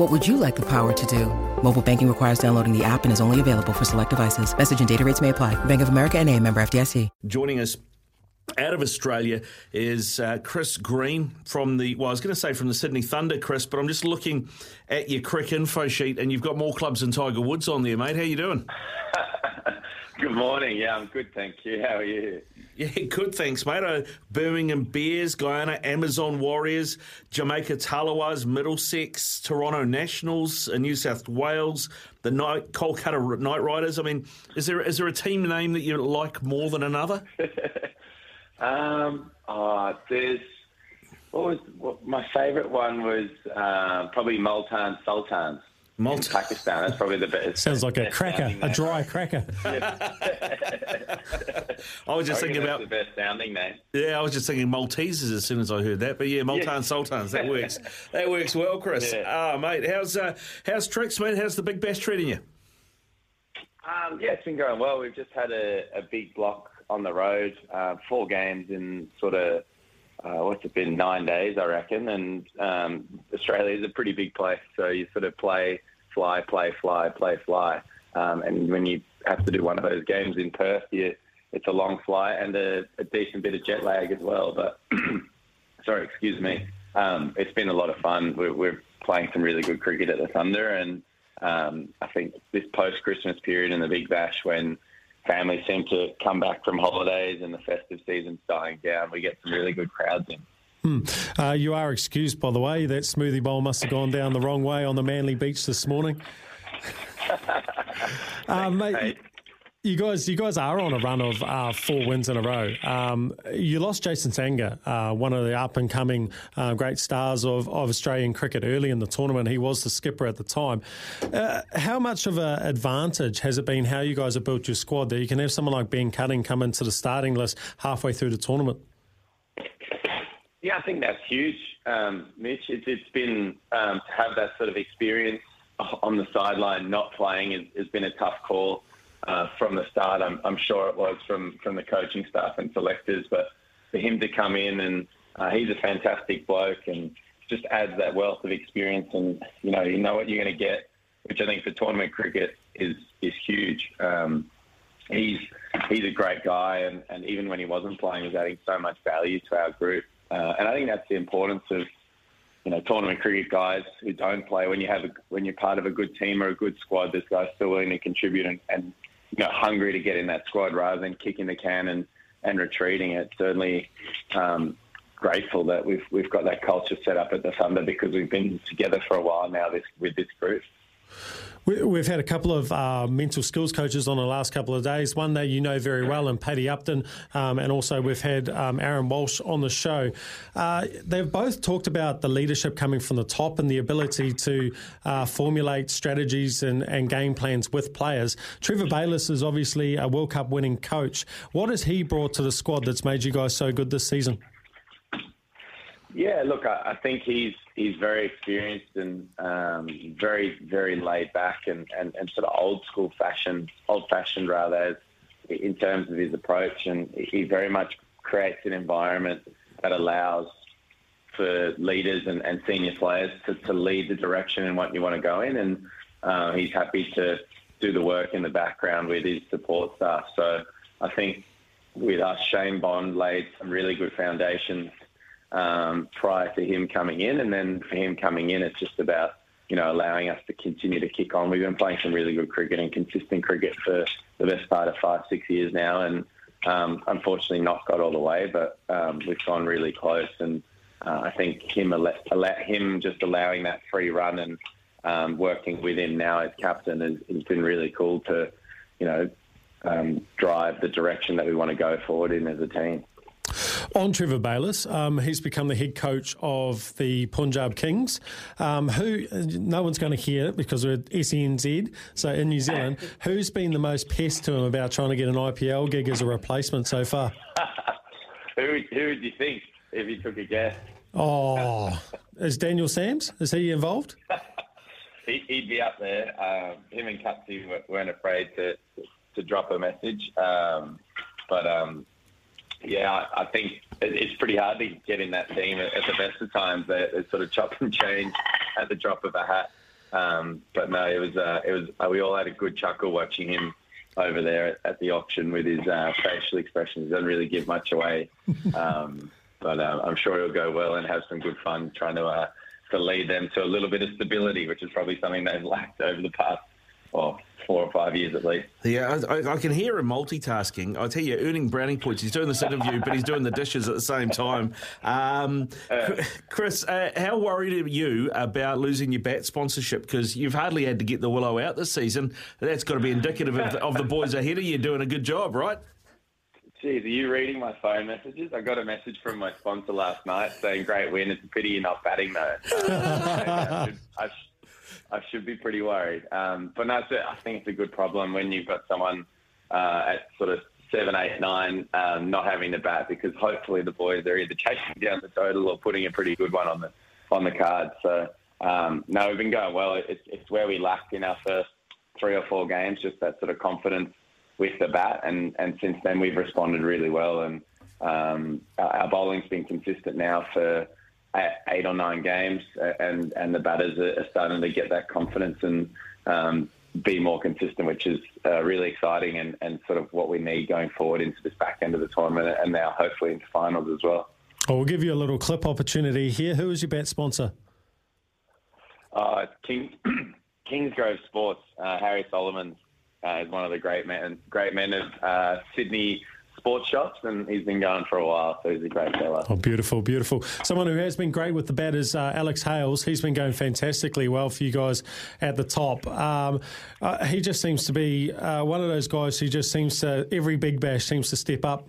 What would you like the power to do? Mobile banking requires downloading the app and is only available for select devices. Message and data rates may apply. Bank of America and a member FDIC. Joining us out of Australia is uh, Chris Green from the, well, I was going to say from the Sydney Thunder, Chris, but I'm just looking at your Cricinfo sheet and you've got more clubs than Tiger Woods on there, mate. How you doing? Good morning. Yeah, I'm good, thank you. How are you? Yeah, good, thanks, mate. Uh, Birmingham Bears, Guyana Amazon Warriors, Jamaica Tallawahs, Middlesex, Toronto Nationals, uh, New South Wales, the Night, Kolkata Knight Riders. I mean, is there is there a team name that you like more than another? um, oh, there's what was what, my favourite one was uh, probably Multan Sultans. Malt- in Pakistan. That's probably the best. Sounds like a cracker, a dry cracker. I was just I thinking about the best sounding name. Yeah, I was just thinking Maltesers as soon as I heard that. But yeah, Multan Yeah. Sultans, that works. that works well, Chris. Yeah. Ah, mate, how's uh, how's tricks, mate? How's the big bash treating you? Um, yeah, it's been going well. We've just had a, a big block on the road, uh, four games in sort of uh, what's it been nine days, I reckon. And um, Australia is a pretty big place, so you sort of play, fly, play, fly, play, fly. Um, and when you have to do one of those games in Perth, you, it's a long flight and a, a decent bit of jet lag as well. But sorry, excuse me. Um, it's been a lot of fun. We're, we're playing some really good cricket at the Thunder, and um, I think this post-Christmas period and the Big Bash, when families seem to come back from holidays and the festive season's dying down, we get some really good crowds in. Uh, you are excused, by the way. That smoothie bowl must have gone down the wrong way on the Manly beach this morning. uh, mate, you guys, you guys are on a run of uh, four wins in a row. Um, you lost Jason Sangha, uh, one of the up and coming uh, great stars of, of Australian cricket early in the tournament. He was the skipper at the time. Uh, how much of an advantage has it been how you guys have built your squad that you can have someone like Ben Cutting come into the starting list halfway through the tournament? Yeah, I think that's huge, um, Mitch. It's, it's been um, to have that sort of experience on the sideline, not playing, has, has been a tough call uh, from the start. I'm, I'm sure it was from from the coaching staff and selectors, but for him to come in and uh, he's a fantastic bloke and just adds that wealth of experience and you know you know what you're going to get, which I think for tournament cricket is is huge. Um, he's he's a great guy, and, and even when he wasn't playing, was adding so much value to our group. Uh, and I think that's the importance of you know tournament cricket guys who don't play. When you have a, when you're part of a good team or a good squad, this guy's still willing to contribute and, and you know hungry to get in that squad rather than kicking the can and, and retreating. It's certainly um, grateful that we've we've got that culture set up at the Thunder because we've been together for a while now this with this group. We- We've had a couple of uh, mental skills coaches on the last couple of days. One that you know very well, and Paddy Upton, um, and also we've had um, Aaron Walsh on the show. Uh, they've both talked about the leadership coming from the top and the ability to uh, formulate strategies and, and game plans with players. Trevor Bayliss is obviously a World Cup winning coach. What has he brought to the squad that's made you guys so good this season? Yeah, look, I, I think he's he's very experienced and um, very very laid back and, and, and sort of old school fashion, old fashioned rather, in terms of his approach, and he very much creates an environment that allows for leaders and, and senior players to, to lead the direction in what you want to go in, and uh, he's happy to do the work in the background with his support staff. So I think with us, Shane Bond laid some really good foundations um, prior to him coming in, and then for him coming in, it's just about you know allowing us to continue to kick on. We've been playing some really good cricket and consistent cricket for the best part of five, six years now, and Um, unfortunately, not got all the way, but um, we've gone really close. And uh, I think him, him just allowing that free run and um, working with him now as captain has, has been really cool to, you know, um, drive the direction that we want to go forward in as a team. On Trevor Bayliss, um, he's become the head coach of the Punjab Kings, um, who no one's going to hear it because we're SENZ, so in New Zealand. Who's been the most pest to him about trying to get an IPL gig as a replacement so far? who, who would you think if you took a guess? Oh, is Daniel Sams? Is he involved? he, would be up there. Um, him and Cutsy weren't afraid to to drop a message, um, but um, yeah, I, think it's pretty hard to get in that team at, the best of times. They, sort of chop and change at the drop of a hat. Um, but no, it was uh, it was uh, we all had a good chuckle watching him over there at, at the auction with his uh, facial expressions. He doesn't really give much away, um, but uh, I'm sure he'll go well and have some good fun trying to uh, to lead them to a little bit of stability, which is probably something they've lacked over the past well, four or five years at least. Yeah, I, I, can hear him multitasking. I tell you, earning brownie points. He's doing this interview, but he's doing the dishes at the same time. Um, uh, Chris, uh, how worried are you about losing your bat sponsorship? Because you've hardly had to get the willow out this season. That's got to be indicative of the, of the boys ahead of you doing a good job, right? Geez, are you reading my phone messages? I got a message from my sponsor last night saying, "Great win. It's a pity you're not batting though." Uh, I, should, I, I should be pretty worried. Um, but no, I think it's a good problem when you've got someone uh, at sort of seven, eight, nine, um, not having the bat because hopefully the boys are either chasing down the total or putting a pretty good one on the on the card. So um, no, we've been going well. It's, it's where we lacked in our first three or four games, just that sort of confidence with the bat, and and since then we've responded really well, and um, our bowling's been consistent now for eight or nine games, and and the batters are starting to get that confidence and um, be more consistent, which is uh, really exciting and, and sort of what we need going forward into this back end of the tournament, and now hopefully into finals as well. Well, we'll give you a little clip opportunity here. Who is your bet sponsor? Uh, King, Kingsgrove Sports. Uh, Harry Solomon uh, is one of the great men, great men of uh, Sydney sports shops, and he's been going for a while, so he's a great fella. Oh, beautiful, beautiful. Someone who has been great with the bat is uh, Alex Hales. He's been going fantastically well for you guys at the top. Um, uh, he just seems to be uh, one of those guys who just seems to, every big bash seems to step up.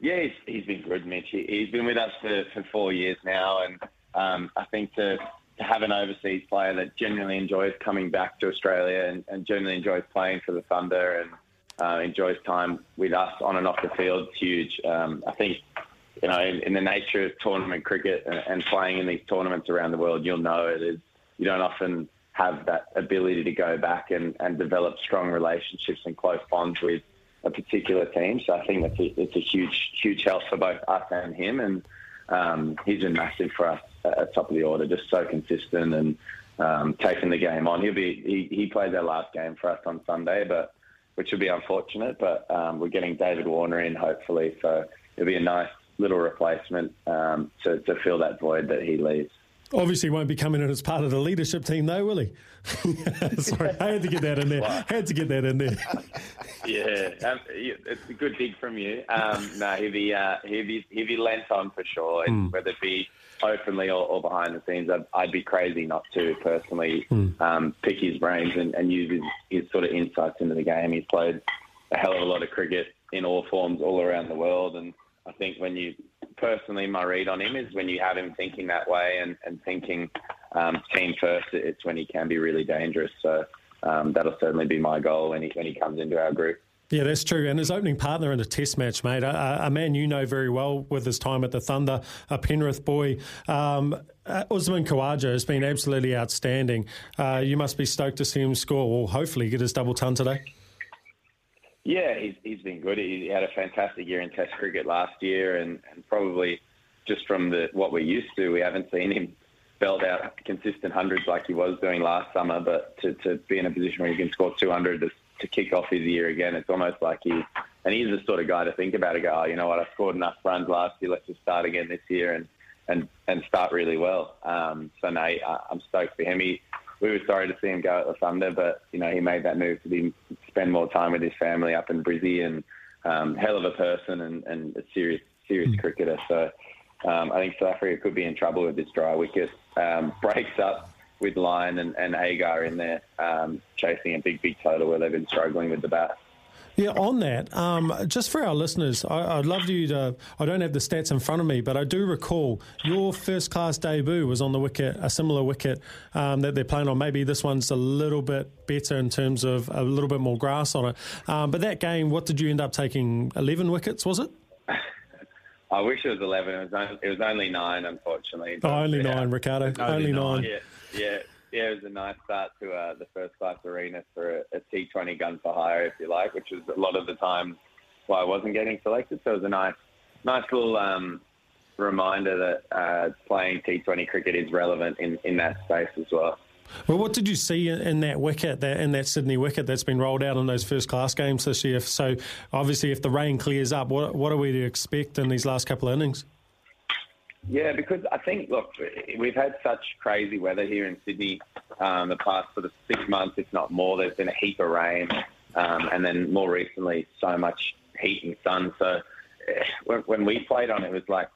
Yeah, he's, he's been good, Mitch. He, has been with us for, for four years now, and um, I think to, to have an overseas player that genuinely enjoys coming back to Australia and, and genuinely enjoys playing for the Thunder and uh, enjoys time with us on and off the field. It's huge. Um, I think, you know, in, in, the nature of tournament cricket and, and, playing in these tournaments around the world, you'll know it is you don't often have that ability to go back and, and develop strong relationships and close bonds with a particular team. So I think that's a, it's a huge, huge help for both us and him. And um, he's been massive for us at top of the order, just so consistent and um, taking the game on. He'll be he, he plays our last game for us on Sunday, but which would be unfortunate. But um, we're getting David Warner in, hopefully, so it'll be a nice little replacement um, to, to fill that void that he leaves. Obviously, won't be coming in as part of the leadership team, though, will he? Sorry, I had to get that in there. I had to get that in there. yeah, um, it's a good dig from you. Um, no, he'll be uh, he'll be lent on for sure, mm. whether it be openly or, or, behind the scenes. I'd, I'd, be crazy not to personally mm. um, pick his brains and, and use his, his, sort of insights into the game. He's played a hell of a lot of cricket in all forms all around the world, and I think when you personally my read on him is when you have him thinking that way and, and thinking um, team first, it's when he can be really dangerous. So um, that'll certainly be my goal when he when he comes into our group. Yeah, that's true. And his opening partner in a test match, mate, a, a, man you know very well with his time at the Thunder, a Penrith boy. Um, uh, Usman Khawaja has been absolutely outstanding. Uh, you must be stoked to see him score, or hopefully get his double ton today. Yeah, he's, he's been good. He had a fantastic year in Test cricket last year, and, and probably just from the what we're used to, we haven't seen him belt out consistent hundreds like he was doing last summer. But to, to be in a position where he can score 200 to to kick off his year again. It's almost like he, and he's the sort of guy to think about it. Go, oh, you know what? I scored enough runs last year. Let's just start again this year and and and start really well. Um, so no, I'm stoked for him. He, we were sorry to see him go at the Thunder, but you know he made that move to spend more time with his family up in Brizzy, and um, hell of a person and, and a serious serious mm. cricketer. So um, I think South Africa could be in trouble with this dry wicket. Um, breaks up with Lyon and, and Agar in there, um, chasing a big, big total where they've been struggling with the bat. Yeah, on that, um, just for our listeners, I, would love you to. I don't have the stats in front of me, but I do recall your first class debut was on the wicket, a similar wicket um, that they're playing on. Maybe this one's a little bit better in terms of a little bit more grass on it. Um, but that game, what did you end up taking? 11 wickets, was it? I wish it was 11. It was only, it was only nine, unfortunately. Oh, only yeah. nine, Ricardo. Only, only nine. Yeah, yeah yeah, it was a nice start to uh, the first class arena for a a T20 gun for hire, if you like, which was a lot of the time why I wasn't getting selected. So it was a nice, nice little um, reminder that uh, playing T20 cricket is relevant in, in that space as well. Well, what did you see in that wicket, that in that Sydney wicket that's been rolled out in those first class games this year? So, obviously, if the rain clears up, what what are we to expect in these last couple of innings? Yeah, because I think, look, we've had such crazy weather here in Sydney um, the past sort of six months, if not more. There's been a heap of rain, um, and then more recently, so much heat and sun. So eh, when, we played on it, it was like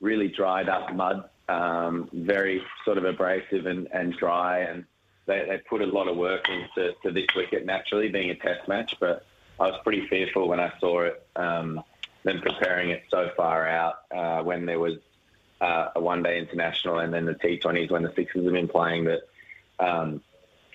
really dried up mud, um, very sort of abrasive and, and dry. And they, they put a lot of work into to this wicket naturally, being a test match. But I was pretty fearful when I saw it, um, them preparing it so far out uh, when there was uh, a one day international and then the T20s when the Sixers have been playing that um,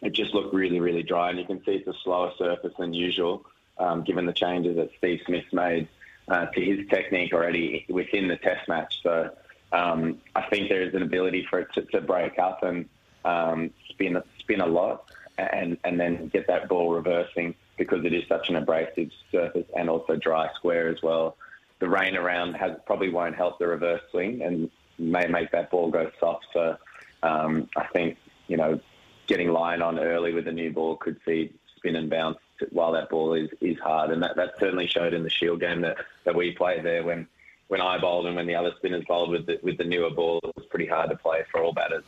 it just looked really, really dry. And you can see it's a slower surface than usual, um, given the changes that Steve Smith made uh, to his technique already within the test match. So um, I think there is an ability for it to, to break up and um, spin, spin a lot and, and then get that ball reversing because it is such an abrasive surface and also dry square as well the rain around has probably won't help the reverse swing and may make that ball go soft. So um, I think you know getting Lyon on early with a new ball could see spin and bounce while that ball is, is hard, and that, that certainly showed in the Shield game that, that we played there when when I bowled and when the other spinners bowled with the, with the newer ball. It was pretty hard to play for all batters.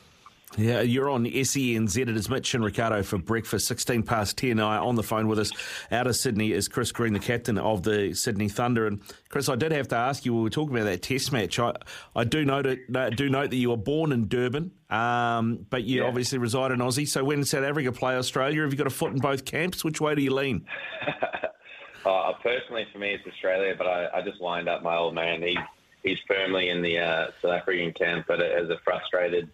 Yeah, you're on SENZ. It is Mitch and Ricardo for breakfast. 16 past 10. I on the phone with us out of Sydney is Chris Green, the captain of the Sydney Thunder. And Chris, I did have to ask you. We were talking about that Test match. I, I do note it, do note that you were born in Durban, um, but you yeah. obviously reside in Aussie. So when South Africa play Australia, have you got a foot in both camps? Which way do you lean? uh, personally, for me, it's Australia. But I, I, just wind up my old man. He's he's firmly in the uh, South African camp, but as a frustrated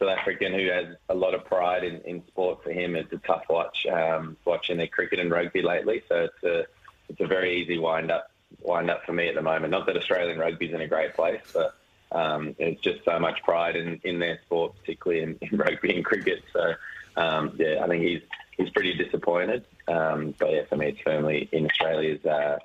South African who has a lot of pride in, in sport. For him, it's a tough watch um, watching their cricket and rugby lately. So it's a it's a very easy wind up wind up for me at the moment. Not that Australian rugby's in a great place, but um, it's just so much pride in, in their sport, particularly in, in rugby and cricket. So um, yeah, I think he's he's pretty disappointed. Um, but yeah, for me, it's firmly in Australia's uh,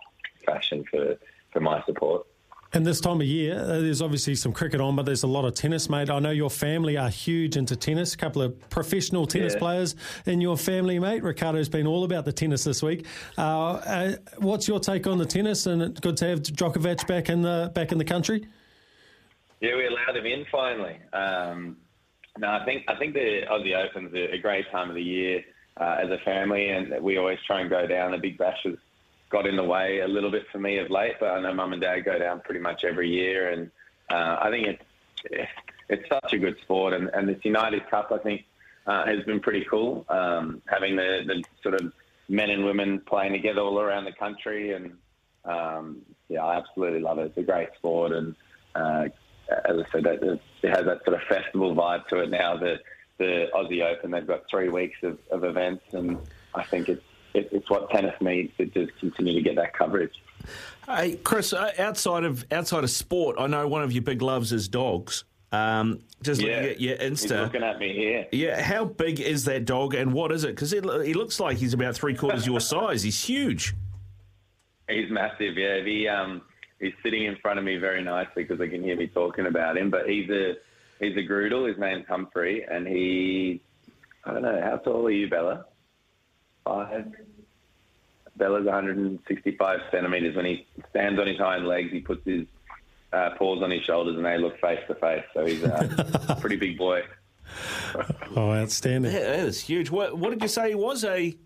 fashion for for my support. And this time of year, uh, there's obviously some cricket on, but there's a lot of tennis, mate. I know your family are huge into tennis. A couple of professional tennis yeah. players in your family, mate. Ricardo's been all about the tennis this week. Uh, uh, what's your take on the tennis? And good to have Djokovic back in the back in the country. Yeah, we allowed him in finally. Um, no, I think I think the Aussie Open's a, a great time of the year uh, as a family, and we always try and go down. The big bashes got in the way a little bit for me of late, but I know mum and dad go down pretty much every year, and uh, I think it's it's such a good sport, and, and this United Cup I think uh, has been pretty cool, um, having the, the sort of men and women playing together all around the country, and um, yeah, I absolutely love it. It's a great sport, and uh, as I said, it, has that sort of festival vibe to it now. The the Aussie Open, they've got three weeks of, of events, and I think it's it, it's what tennis needs to just continue to get that coverage. Hey, Chris, uh, outside of outside of sport, I know one of your big loves is dogs. Um, just yeah. looking at your Insta. He's looking at me here. Yeah, how big is that dog and what is it? Because he looks like he's about three quarters your size. He's huge. He's massive, yeah. He, um, he's sitting in front of me very nicely because I can hear me talking about him. But he's a he's a Groodle. His name's Humphrey, and he I don't know how tall are you, Bella? Five. Bella's 165 centimetres. When he stands on his hind legs, he puts his uh, paws on his shoulders and they look face to face. So he's a pretty big boy. oh, outstanding. Yeah, that is huge. What, what did you say he was? A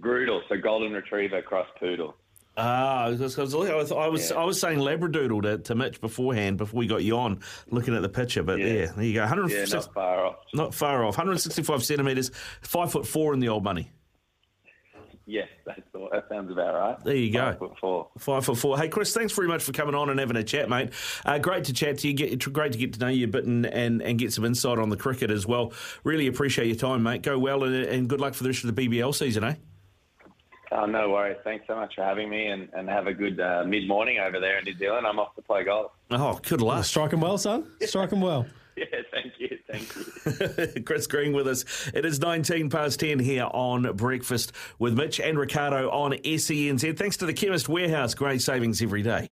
Groodle, so golden retriever cross poodle. Ah, I was, I was, I was, Yeah. I was saying Labradoodle to, to Mitch beforehand before we got you on, looking at the picture. But yeah, Yeah. there you go. Yeah, not far off. not far off. 165 centimetres, five foot four in the old money. Yes, that's all. That sounds about right. There you go. Five foot four. Five foot four. Hey, Chris, thanks very much for coming on and having a chat, mate. Uh, great to chat to you. Get, great to get to know you a bit and, and, and get some insight on the cricket as well. Really appreciate your time, mate. Go well and, and good luck for the rest of the BBL season, eh? Oh, no worries. Thanks so much for having me and, and have a good uh, mid morning over there in New Zealand. I'm off to play golf. Oh, good luck. Striking well, son. Striking well. Yeah, thank you. Thank you. Chris Green with us. It is 19 past 10 here on Breakfast with Mitch and Ricardo on SENZ. Thanks to the Chemist Warehouse. Great savings every day.